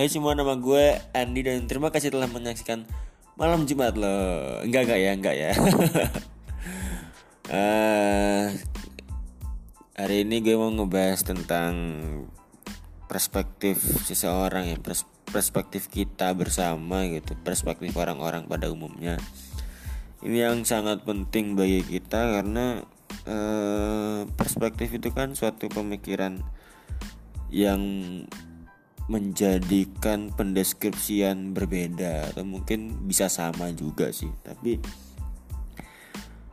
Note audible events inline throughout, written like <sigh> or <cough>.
Hai semua nama gue Andi dan terima kasih telah menyaksikan malam Jumat lo. Enggak enggak ya, enggak ya. uh, <laughs> hari ini gue mau ngebahas tentang perspektif seseorang ya, perspektif kita bersama gitu, perspektif orang-orang pada umumnya. Ini yang sangat penting bagi kita karena uh, perspektif itu kan suatu pemikiran yang menjadikan pendeskripsian berbeda atau mungkin bisa sama juga sih. Tapi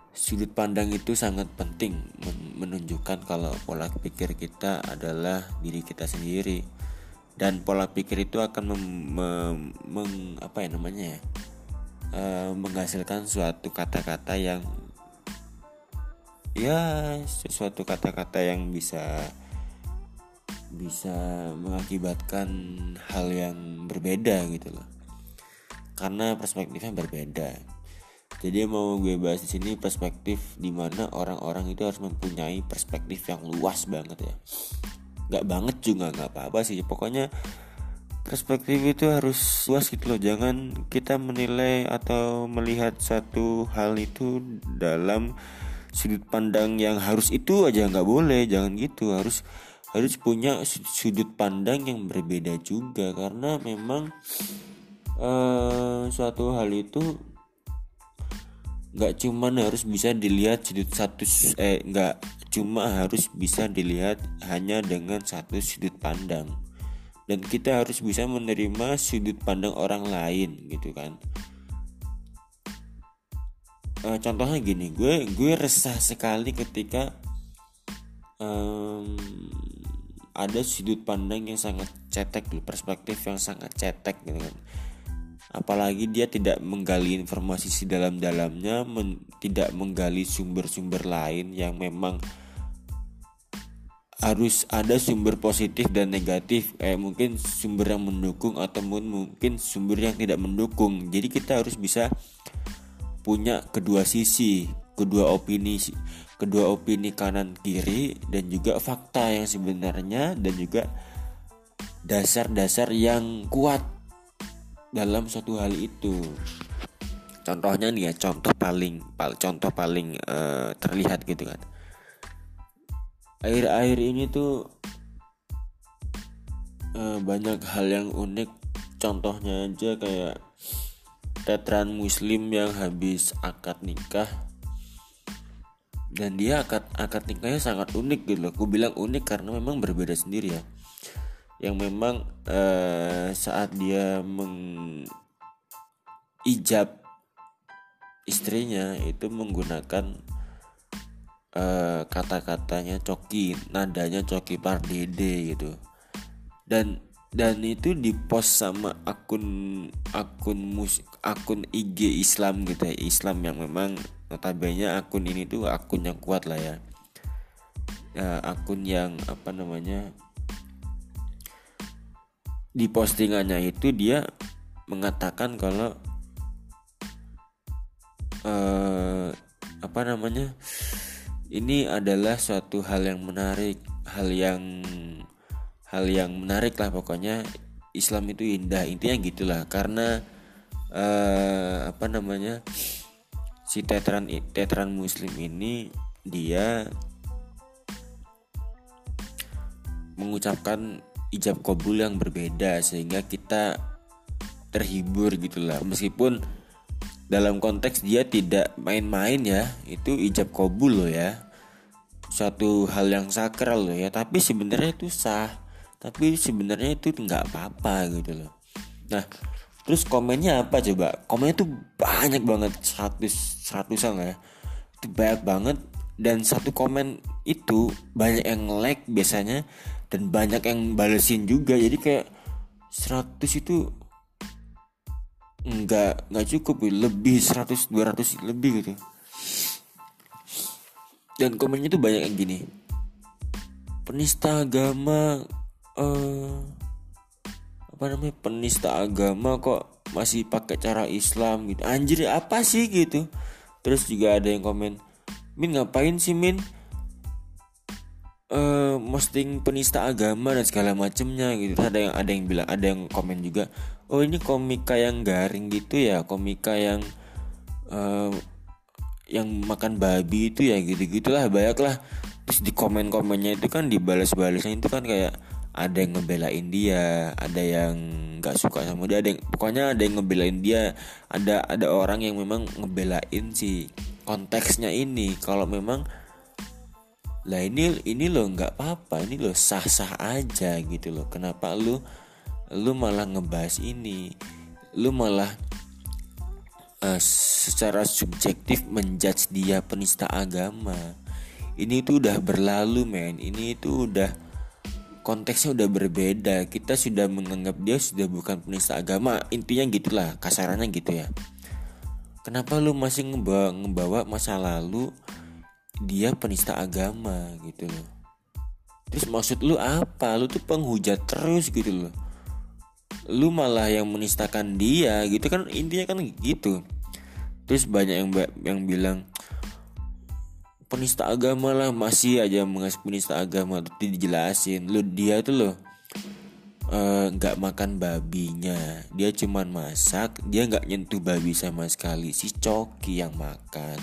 sudut pandang itu sangat penting menunjukkan kalau pola pikir kita adalah diri kita sendiri. Dan pola pikir itu akan mem, mem, meng, apa ya namanya ya? E, menghasilkan suatu kata-kata yang ya sesuatu kata-kata yang bisa bisa mengakibatkan hal yang berbeda gitu loh. Karena perspektifnya berbeda. Jadi mau gue bahas di sini perspektif di mana orang-orang itu harus mempunyai perspektif yang luas banget ya. Nggak banget juga nggak apa-apa sih. Pokoknya perspektif itu harus luas gitu loh. Jangan kita menilai atau melihat satu hal itu dalam sudut pandang yang harus itu aja nggak boleh. Jangan gitu. Harus harus punya sudut pandang yang berbeda juga. Karena memang uh, suatu hal itu nggak cuman harus bisa dilihat sudut satu eh nggak cuma harus bisa dilihat hanya dengan satu sudut pandang. Dan kita harus bisa menerima sudut pandang orang lain gitu kan. Uh, contohnya gini gue gue resah sekali ketika um, ada sudut pandang yang sangat cetek perspektif yang sangat cetek gitu kan. Apalagi dia tidak menggali informasi sedalam-dalamnya men, tidak menggali sumber-sumber lain yang memang harus ada sumber positif dan negatif eh mungkin sumber yang mendukung atau mungkin sumber yang tidak mendukung. Jadi kita harus bisa punya kedua sisi kedua opini kedua opini kanan kiri dan juga fakta yang sebenarnya dan juga dasar-dasar yang kuat dalam suatu hal itu. Contohnya nih ya contoh paling contoh paling uh, terlihat gitu kan. Air-air ini tuh uh, banyak hal yang unik. Contohnya aja kayak tetran muslim yang habis akad nikah dan dia akad akad nikahnya sangat unik gitu loh. Aku bilang unik karena memang berbeda sendiri ya. Yang memang uh, saat dia mengijab istrinya itu menggunakan uh, kata-katanya coki, nadanya coki pardede gitu. Dan dan itu dipost sama akun akun mus akun IG Islam gitu ya Islam yang memang notabene akun ini tuh akun yang kuat lah ya, ya akun yang apa namanya di postingannya itu dia mengatakan kalau uh, apa namanya ini adalah suatu hal yang menarik hal yang hal yang menarik lah pokoknya. Islam itu indah intinya gitulah. Karena uh, apa namanya si tetran tetran muslim ini dia mengucapkan ijab kabul yang berbeda sehingga kita terhibur gitulah meskipun dalam konteks dia tidak main-main ya itu ijab kabul loh ya. Suatu hal yang sakral loh ya tapi sebenarnya itu sah. Tapi sebenarnya itu nggak apa-apa gitu loh. Nah terus komennya apa coba? Komennya tuh banyak banget seratus seratusan lah ya. Itu banyak banget. Dan satu komen itu banyak yang like biasanya dan banyak yang balesin juga. Jadi kayak 100 itu nggak nggak cukup lebih 100 200 lebih gitu. Dan komennya tuh banyak yang gini. Penista agama uh, apa namanya penista agama kok masih pakai cara Islam gitu. Anjir apa sih gitu? Terus juga ada yang komen Min ngapain sih Min? Uh, posting penista agama dan segala macemnya gitu. Ada yang ada yang bilang ada yang komen juga oh ini komika yang garing gitu ya komika yang uh, yang makan babi itu ya gitu gitulah banyak lah terus di komen komennya itu kan dibalas-balasnya itu kan kayak ada yang ngebelain dia ada yang nggak suka sama dia ada yang pokoknya ada yang ngebelain dia. Ada ada orang yang memang ngebelain si konteksnya ini. Kalau memang lah ini ini lo nggak apa-apa ini lo sah-sah aja gitu loh. Kenapa lu lu malah ngebahas ini? Lu malah uh, secara subjektif menjudge dia penista agama. Ini tuh udah berlalu men. Ini itu udah konteksnya udah berbeda. Kita sudah menganggap dia sudah bukan penista agama. Intinya gitulah kasarannya gitu ya. Kenapa lu masih ngebawa, ngebawa masa lalu dia penista agama gitu loh? Terus maksud lu apa? Lu tuh penghujat terus gitu loh. Lu malah yang menistakan dia gitu kan intinya kan gitu. Terus banyak yang yang bilang penista agama lah masih aja mengasih penista agama. Tuh dijelasin lu dia tuh loh eh, nggak uh, makan babinya. Dia cuman masak dia nggak nyentuh babi sama sekali. Si coki yang makan.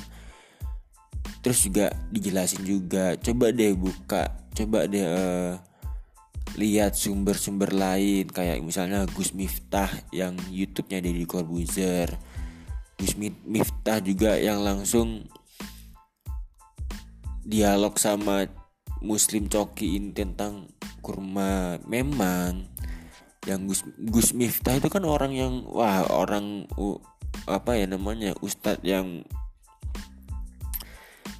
Terus juga dijelasin juga coba deh buka coba deh uh, lihat sumber-sumber lain. Kayak misalnya Gus Miftah yang YouTube-nya Deddy Corbuzier. Gus Miftah juga yang langsung dialog sama Muslim Coki ini tentang kurma memang. Yang Gus Gus Miftah itu kan orang yang wah orang uh, apa ya namanya ustadz yang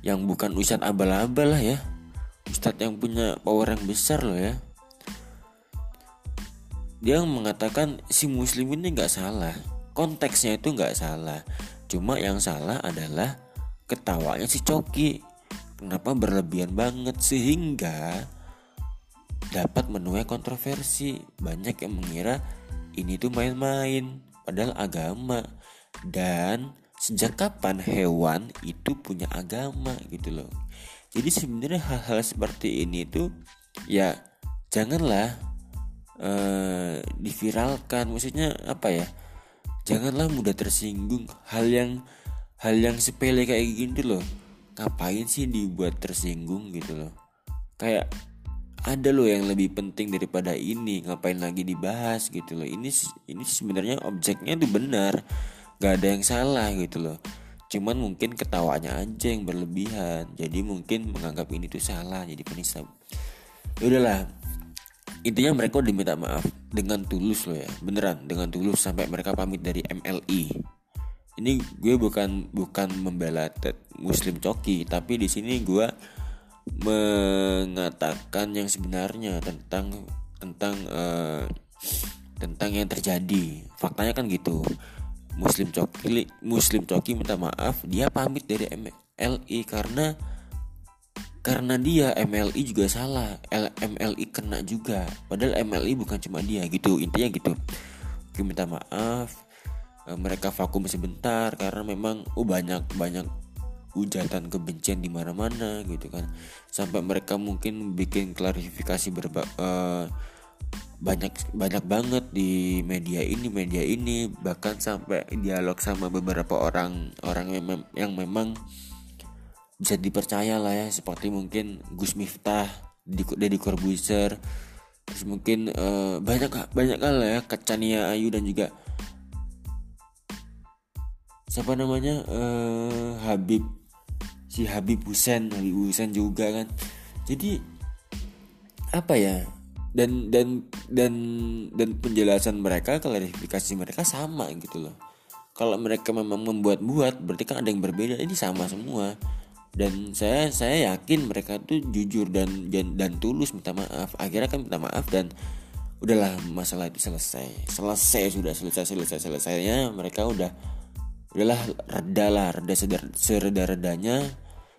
yang bukan ustadz abal-abal lah ya. Ustadz yang punya power yang besar loh ya. Dia mengatakan si muslim ini nggak salah. Konteksnya itu nggak salah. Cuma yang salah adalah ketawanya si Coki Kenapa berlebihan banget sehingga dapat menuai kontroversi. Banyak yang mengira ini tuh main-main, padahal agama. Dan sejak kapan hewan itu punya agama gitu loh. Jadi sebenarnya hal-hal seperti ini tuh ya janganlah uh, diviralkan. Maksudnya apa ya? Janganlah mudah tersinggung hal yang hal yang sepele kayak gini loh ngapain sih dibuat tersinggung gitu loh? Kayak ada loh yang lebih penting daripada ini ngapain lagi dibahas gitu loh. Ini ini sebenarnya objeknya tuh benar gak ada yang salah gitu loh. Cuman mungkin ketawanya aja yang berlebihan jadi mungkin menganggap ini tuh salah jadi penista ya udahlah intinya mereka udah minta maaf dengan tulus loh ya beneran dengan tulus sampai mereka pamit dari MLI ini gue bukan bukan membela Muslim Coki tapi di sini gue mengatakan yang sebenarnya tentang tentang uh, tentang yang terjadi. Faktanya kan gitu. Muslim Coki Muslim Coki minta maaf dia pamit dari MLI karena karena dia MLI juga salah. MLI kena juga. Padahal MLI bukan cuma dia gitu. Intinya gitu. Gue minta maaf Eh, mereka vakum sebentar karena memang oh banyak banyak ujatan kebencian di mana-mana gitu kan. Sampai mereka mungkin bikin klarifikasi berba uh, banyak banyak banget di media ini media ini. Bahkan sampai dialog sama beberapa orang orang yang, mem yang memang bisa dipercaya lah ya. Seperti mungkin Gus Miftah Deddy Corbuzier. Terus mungkin uh, banyak banyak lah ya. Kacania Ayu dan juga siapa namanya uh, Habib si Habib Husen Habib Husen juga kan. Jadi apa ya? Dan dan dan dan penjelasan mereka klarifikasi mereka sama gitu loh. Kalau mereka memang membuat-buat berarti kan ada yang berbeda. Ini sama semua. Dan saya saya yakin mereka tuh jujur dan dan, dan tulus minta maaf. Akhirnya kan minta maaf dan udahlah masalah itu selesai. Selesai sudah selesai selesai selesainya. Mereka udah udahlah reda lah reda sereda redanya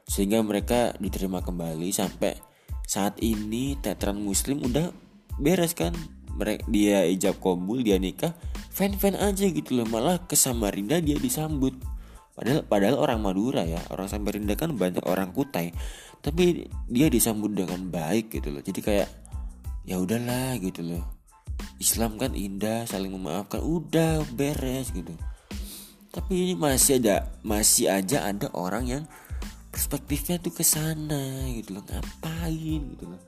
sehingga mereka diterima kembali sampai saat ini teatran muslim udah beres kan? Mereka dia ijab kabul dia nikah fan fan aja gitu loh. Malah ke Samarinda dia disambut. Padahal padahal orang Madura ya orang Samarinda kan banyak orang Kutai. Tapi dia disambut dengan baik gitu loh. Jadi kayak ya udahlah gitu loh. Islam kan indah saling memaafkan udah beres gitu. Tapi ini masih ada masih aja ada orang yang perspektifnya tuh ke sana gitu loh ngapain gitu loh.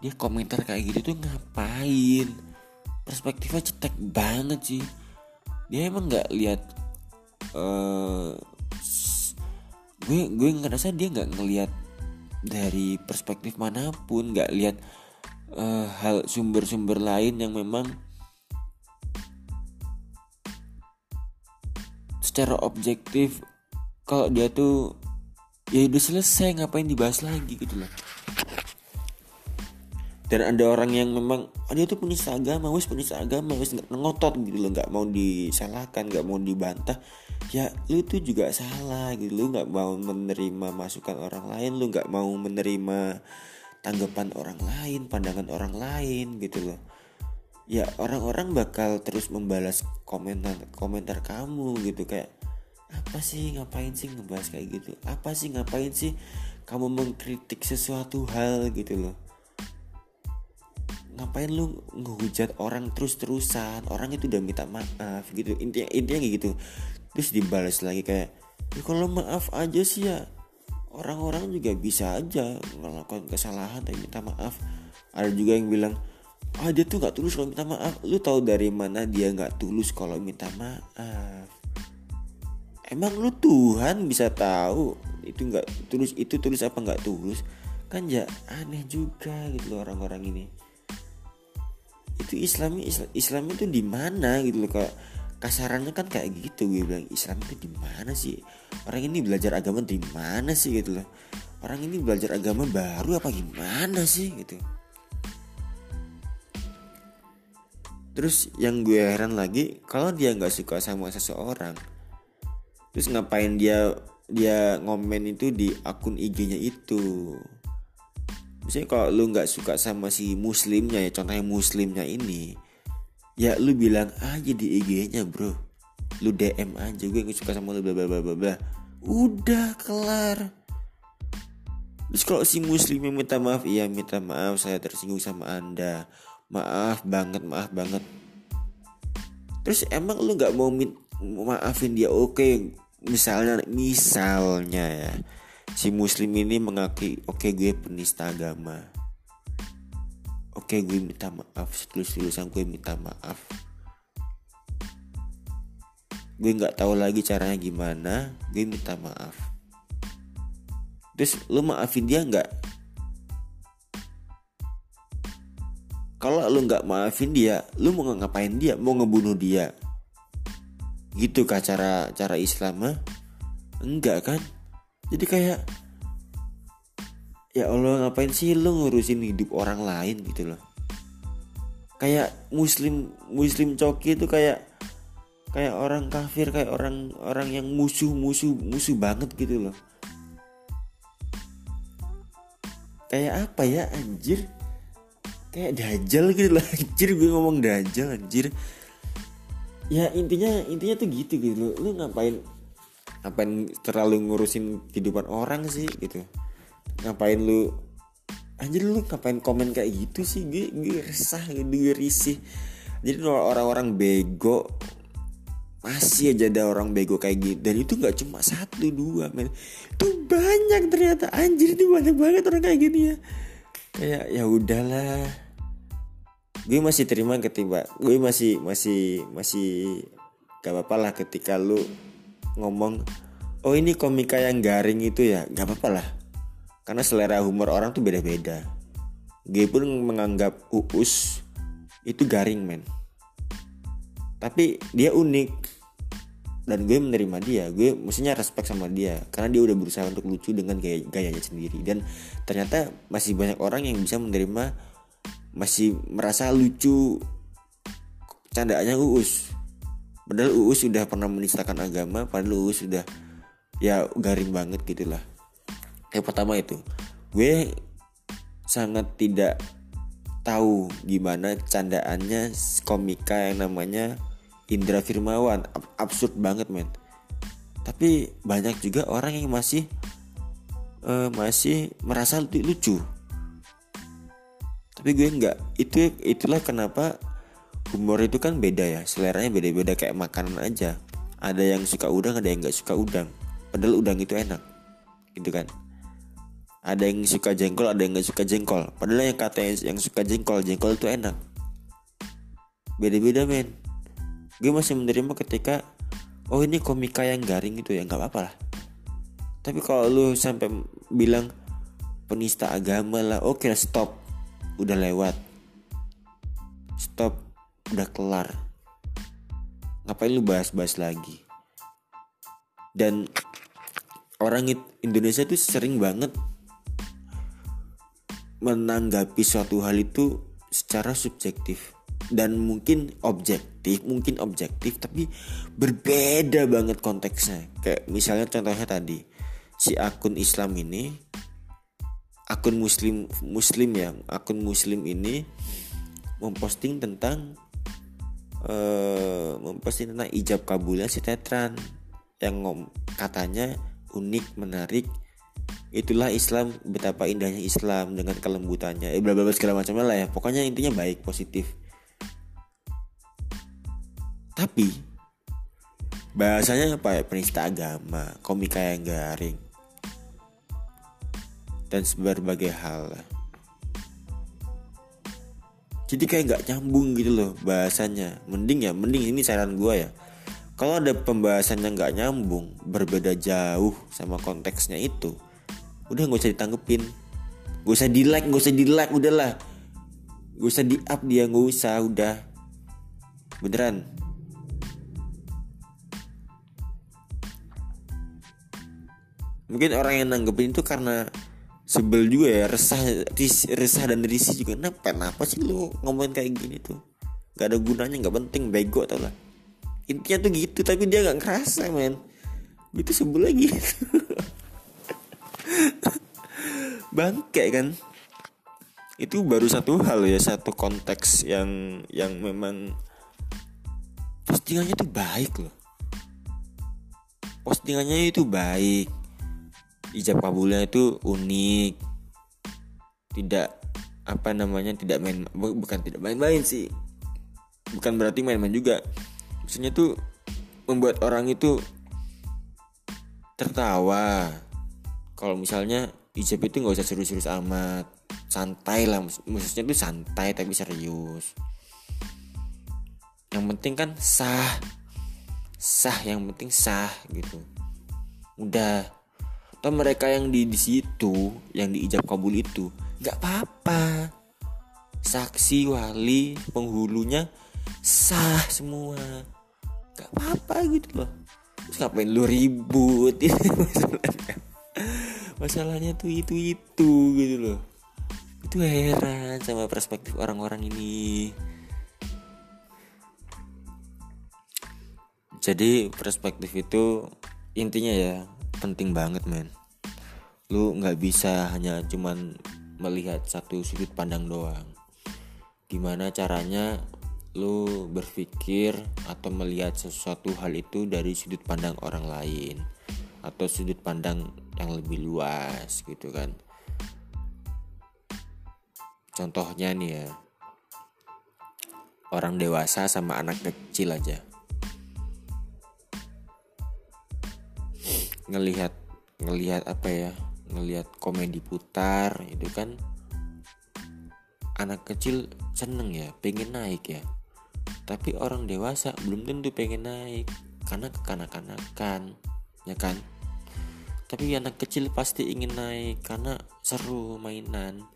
Dia komentar kayak gitu tuh ngapain? Perspektifnya cetek banget sih. Dia emang nggak lihat uh, gue gue ngerasa dia nggak ngelihat dari perspektif mana pun nggak lihat uh, hal sumber-sumber lain yang memang secara objektif kalau dia tuh ya udah selesai ngapain dibahas lagi gitu loh. Dan ada orang yang memang oh, dia tuh penista agama wes penista agama wes nggak ngotot gitu loh nggak mau disalahkan nggak mau dibantah. Ya lu tuh juga salah gitu lu nggak mau menerima masukan orang lain lu nggak mau menerima tanggapan orang lain pandangan orang lain gitu loh. Ya orang-orang bakal terus membalas komentar komentar kamu gitu kayak apa sih ngapain sih ngebahas kayak gitu? Apa sih ngapain sih kamu mengkritik sesuatu hal gitu loh? Ngapain lu ngehujat orang terus-terusan? Orang itu udah minta maaf gitu. Intinya intinya kayak gitu. Terus dibalas lagi kayak ya kalau maaf aja sih ya. Orang-orang juga bisa aja melakukan kesalahan tapi minta maaf. Ada juga yang bilang ah dia tuh nggak tulus kalau minta maaf. Lu tahu dari mana dia nggak tulus kalau minta maaf emang lu Tuhan bisa tahu itu nggak tulus itu tulus apa nggak tulus? Kan ya aneh juga gitu loh orang-orang ini. Itu Islam Islam, Islam itu di mana gitu loh kayak kasarannya kan kayak gitu gue bilang Islam itu di mana sih? Orang ini belajar agama di mana sih gitu loh? Orang ini belajar agama baru apa gimana sih gitu? Terus yang gue heran lagi kalau dia nggak suka sama seseorang terus ngapain dia dia ngomen itu di akun IG-nya itu? Misalnya kalau lu nggak suka sama si muslimnya ya contohnya muslimnya ini ya lu bilang aja di IG-nya bro. Lu DM aja gue nggak suka sama lu bla bla bla bla udah kelar. Terus kalau si muslimnya minta maaf iya minta maaf saya tersinggung sama anda. Maaf banget maaf banget. Terus emang lu nggak mau maafin dia. Oke misalnya misalnya ya si muslim ini mengakui oke gue penista agama. Oke gue minta maaf setulus-tulusan gue minta maaf. Gue nggak tahu lagi caranya gimana gue minta maaf. Terus lu maafin dia nggak? Kalau lu nggak maafin dia lu mau ngapain dia? Mau ngebunuh dia gitu kah cara cara Islam mah enggak kan? Jadi kayak ya Allah ngapain sih lo ngurusin hidup orang lain gitu loh? Kayak muslim muslim coki itu kayak kayak orang kafir kayak orang orang yang musuh musuh musuh banget gitu loh. Kayak apa ya anjir? Kayak dajal gitu loh <laughs> anjir gue ngomong dajal anjir ya intinya intinya tuh gitu gitu. Loh lu ngapain ngapain terlalu ngurusin kehidupan orang sih gitu. Ngapain lu anjir lu ngapain komen kayak gitu sih? Gue gue resah gitu gue risih. Jadi orang-orang bego masih aja ada orang bego kayak gitu dan itu nggak cuma satu dua men. Itu banyak ternyata. Anjir itu banyak banget orang kayak gini ya. Kayak ya udahlah gue masih terima ketiba gue masih masih masih gak apa-apa lah ketika lu ngomong oh ini komika yang garing itu ya. Nggak apa-apa lah. Karena selera humor orang tuh beda-beda. Gue pun menganggap uus itu garing men. Tapi dia unik. Dan gue menerima dia. Gue mestinya respect sama dia. Karena dia udah berusaha untuk lucu dengan gaya gayanya sendiri. Dan ternyata masih banyak orang yang bisa menerima masih merasa lucu. Candaannya uus. Padahal Uus sudah pernah menistakan agama padahal Uus sudah ya garing banget gitu lah. Yang pertama itu gue sangat tidak tahu gimana candaannya komika yang namanya Indra Firmawan. Absurd banget men. Tapi banyak juga orang yang masih uh, masih merasa lucu tapi gue nggak itu itulah kenapa humor itu kan beda ya seleranya beda-beda kayak makanan aja. Ada yang suka udang ada yang nggak suka udang. Padahal udang itu enak gitu kan? Ada yang suka jengkol ada yang nggak suka jengkol. Padahal yang kata yang suka jengkol jengkol itu enak. Beda-beda men. Gue masih menerima ketika oh ini komika yang garing itu ya nggak apa-apa lah. Tapi kalau lu sampai bilang penista agama lah oke okay, stop udah lewat. Stop. Udah kelar. Ngapain lu bahas-bahas lagi? Dan orang Indonesia tuh sering banget menanggapi suatu hal itu secara subjektif. Dan mungkin objektif mungkin objektif tapi berbeda banget konteksnya. Kayak misalnya contohnya tadi si akun Islam ini akun muslim muslim ya. Akun muslim ini memposting tentang uh, memposting tentang ijab kabulnya si Tetran. Yang ngom, katanya unik menarik. Itulah Islam betapa indahnya Islam dengan kelembutannya. Eh bla bla segala macamnya lah ya. Pokoknya intinya baik positif. Tapi bahasanya apa ya? Penista agama komika yang garing dan berbagai hal. Jadi kayak nggak nyambung gitu loh bahasanya mending ya mending ini saran gue ya. Kalau ada pembahasan yang nggak nyambung berbeda jauh sama konteksnya itu udah nggak usah ditanggepin. Gak usah di like gak usah di like udahlah. Gak usah di up dia gak usah udah. Beneran. Mungkin orang yang nanggepin itu karena sebel juga ya resah ris, resah dan risih juga. Kenapa kenapa sih lu ngomongin kayak gini tuh? Gak ada gunanya nggak penting bego tau lah. Intinya tuh gitu tapi dia nggak ngerasa men. Gitu sebel lagi <laughs> bangke kan? Itu baru satu hal ya satu konteks yang yang memang postingannya tuh baik loh. Postingannya itu baik ijab kabulnya itu unik. Tidak apa namanya tidak main bukan tidak main-main sih. Bukan berarti main-main juga. Maksudnya tuh membuat orang itu tertawa. Kalau misalnya ijab itu nggak usah serius-serius amat. Santai lah maksudnya tuh santai tapi serius. Yang penting kan sah. Sah yang penting sah gitu. Udah atau mereka yang di, di situ yang diijab kabul itu nggak apa-apa. Saksi wali penghulunya sah semua. Nggak apa-apa gitu loh. Terus ngapain lu ribut? <laughs> Masalahnya. Masalahnya tuh itu itu gitu loh. Itu heran sama perspektif orang-orang ini. Jadi perspektif itu intinya ya penting banget men. Lu nggak bisa hanya cuman melihat satu sudut pandang doang. Gimana caranya lu berpikir atau melihat sesuatu hal itu dari sudut pandang orang lain atau sudut pandang yang lebih luas gitu kan. Contohnya nih ya orang dewasa sama anak kecil aja ngelihat ngelihat apa ya ngelihat komedi putar itu kan anak kecil seneng ya pengen naik ya. Tapi orang dewasa belum tentu pengen naik karena kekanak-kanakan ya kan? Tapi anak kecil pasti ingin naik karena seru mainan.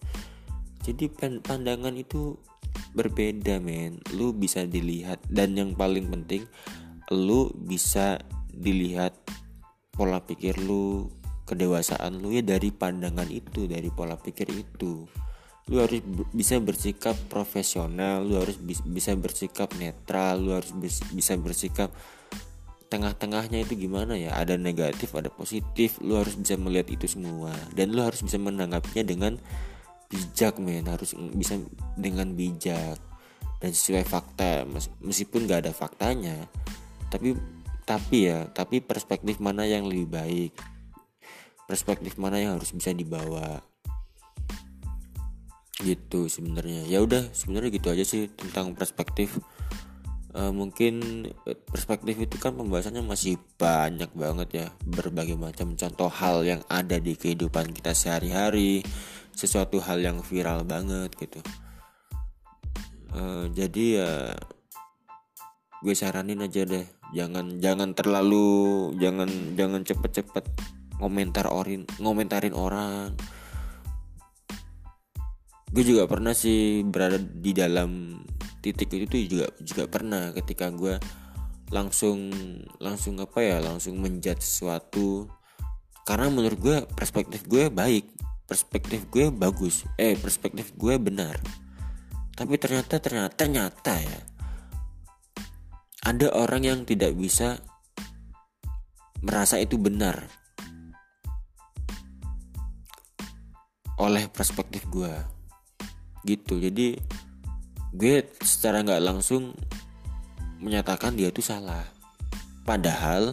Jadi pandangan itu berbeda men. Lu bisa dilihat dan yang paling penting lu bisa dilihat pola pikir lu kedewasaan lu ya dari pandangan itu dari pola pikir itu. Lu harus bisa bersikap profesional lu harus bisa bersikap netral lu harus bisa bersikap tengah-tengahnya itu gimana ya? Ada negatif ada positif lu harus bisa melihat itu semua. Dan lu harus bisa menanggapinya dengan bijak men. Harus bisa dengan bijak dan sesuai fakta. Meskipun gak ada faktanya tapi tapi ya tapi perspektif mana yang lebih baik? Perspektif mana yang harus bisa dibawa? Gitu sebenarnya. Ya udah sebenarnya gitu aja sih tentang perspektif. Uh, mungkin perspektif itu kan pembahasannya masih banyak banget ya. Berbagai macam contoh hal yang ada di kehidupan kita sehari-hari. Sesuatu hal yang viral banget gitu. Uh, jadi ya gue saranin aja deh jangan jangan terlalu jangan jangan cepet-cepet komentar orin ngomentarin orang. Gue juga pernah sih berada di dalam titik itu tuh juga juga pernah ketika gue langsung langsung apa ya langsung menjat sesuatu. Karena menurut gue perspektif gue baik perspektif gue bagus eh perspektif gue benar. Tapi ternyata ternyata ternyata ya ada orang yang tidak bisa merasa itu benar oleh perspektif gue gitu. Jadi gue secara nggak langsung menyatakan dia itu salah. Padahal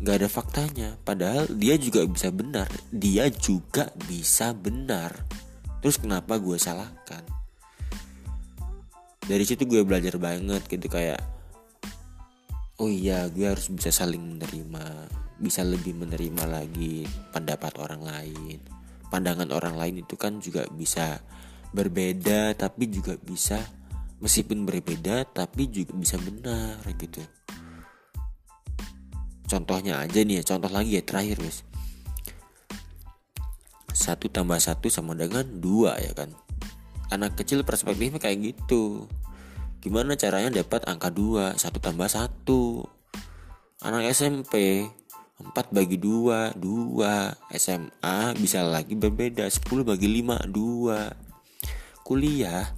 nggak ada faktanya. Padahal dia juga bisa benar. Dia juga bisa benar. Terus kenapa gue salahkan dari situ gue belajar banget gitu kayak oh iya gue harus bisa saling menerima bisa lebih menerima lagi pendapat orang lain. Pandangan orang lain itu kan juga bisa berbeda tapi juga bisa meskipun berbeda tapi juga bisa benar gitu. Contohnya aja nih ya contoh lagi ya terakhir guys satu tambah satu sama dengan dua ya kan? Anak kecil perspektifnya kayak gitu Gimana caranya dapat angka 2 1 tambah 1 Anak SMP 4 bagi 2 2 SMA bisa lagi berbeda 10 bagi 5 2 Kuliah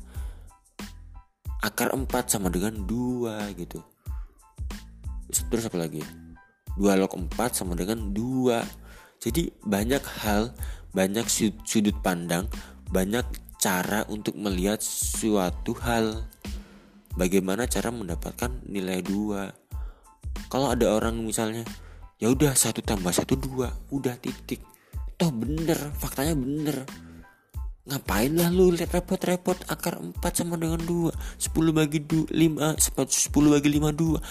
Akar 4 sama dengan 2 gitu. Terus apa lagi? 2 log 4 sama dengan 2 Jadi banyak hal Banyak sudut pandang Banyak cara untuk melihat suatu hal bagaimana cara mendapatkan nilai dua. Kalau ada orang misalnya ya udah satu tambah satu dua. Udah titik. Toh bener faktanya bener. Ngapain lah lu lihat repot-repot akar 4 sama dengan 2 10 bagi 2 5 10 bagi 5 2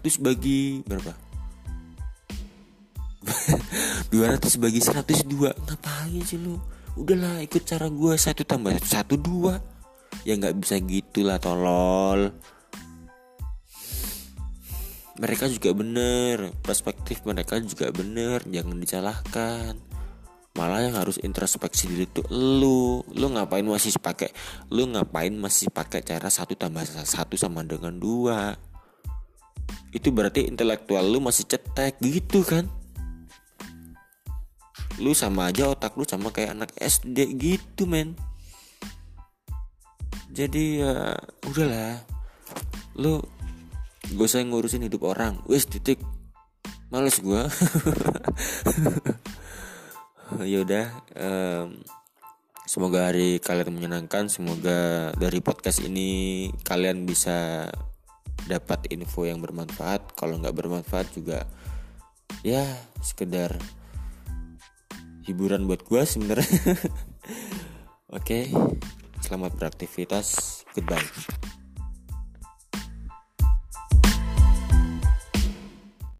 100 bagi berapa? <laughs> 200 bagi 102 ngapain sih lu? Udahlah ikut cara gua. Satu tambah satu dua ya nggak bisa gitulah tolol. Mereka juga bener perspektif mereka juga bener jangan disalahkan. Malah yang harus introspeksi diri itu lu. Lu ngapain masih pakai lu ngapain masih pakai cara satu tambah satu sama dengan dua? Itu berarti intelektual lu masih cetek gitu kan? Lu sama aja otak lu sama kayak anak SD gitu men jadi ya udahlah. Lu gak usah ngurusin hidup orang. Wes titik. Males gue <laughs> yaudah um, semoga hari kalian menyenangkan. Semoga dari podcast ini kalian bisa dapat info yang bermanfaat. Kalau nggak bermanfaat juga ya sekedar hiburan buat gue sebenarnya. <laughs> Oke. okay. Selamat beraktivitas. Goodbye.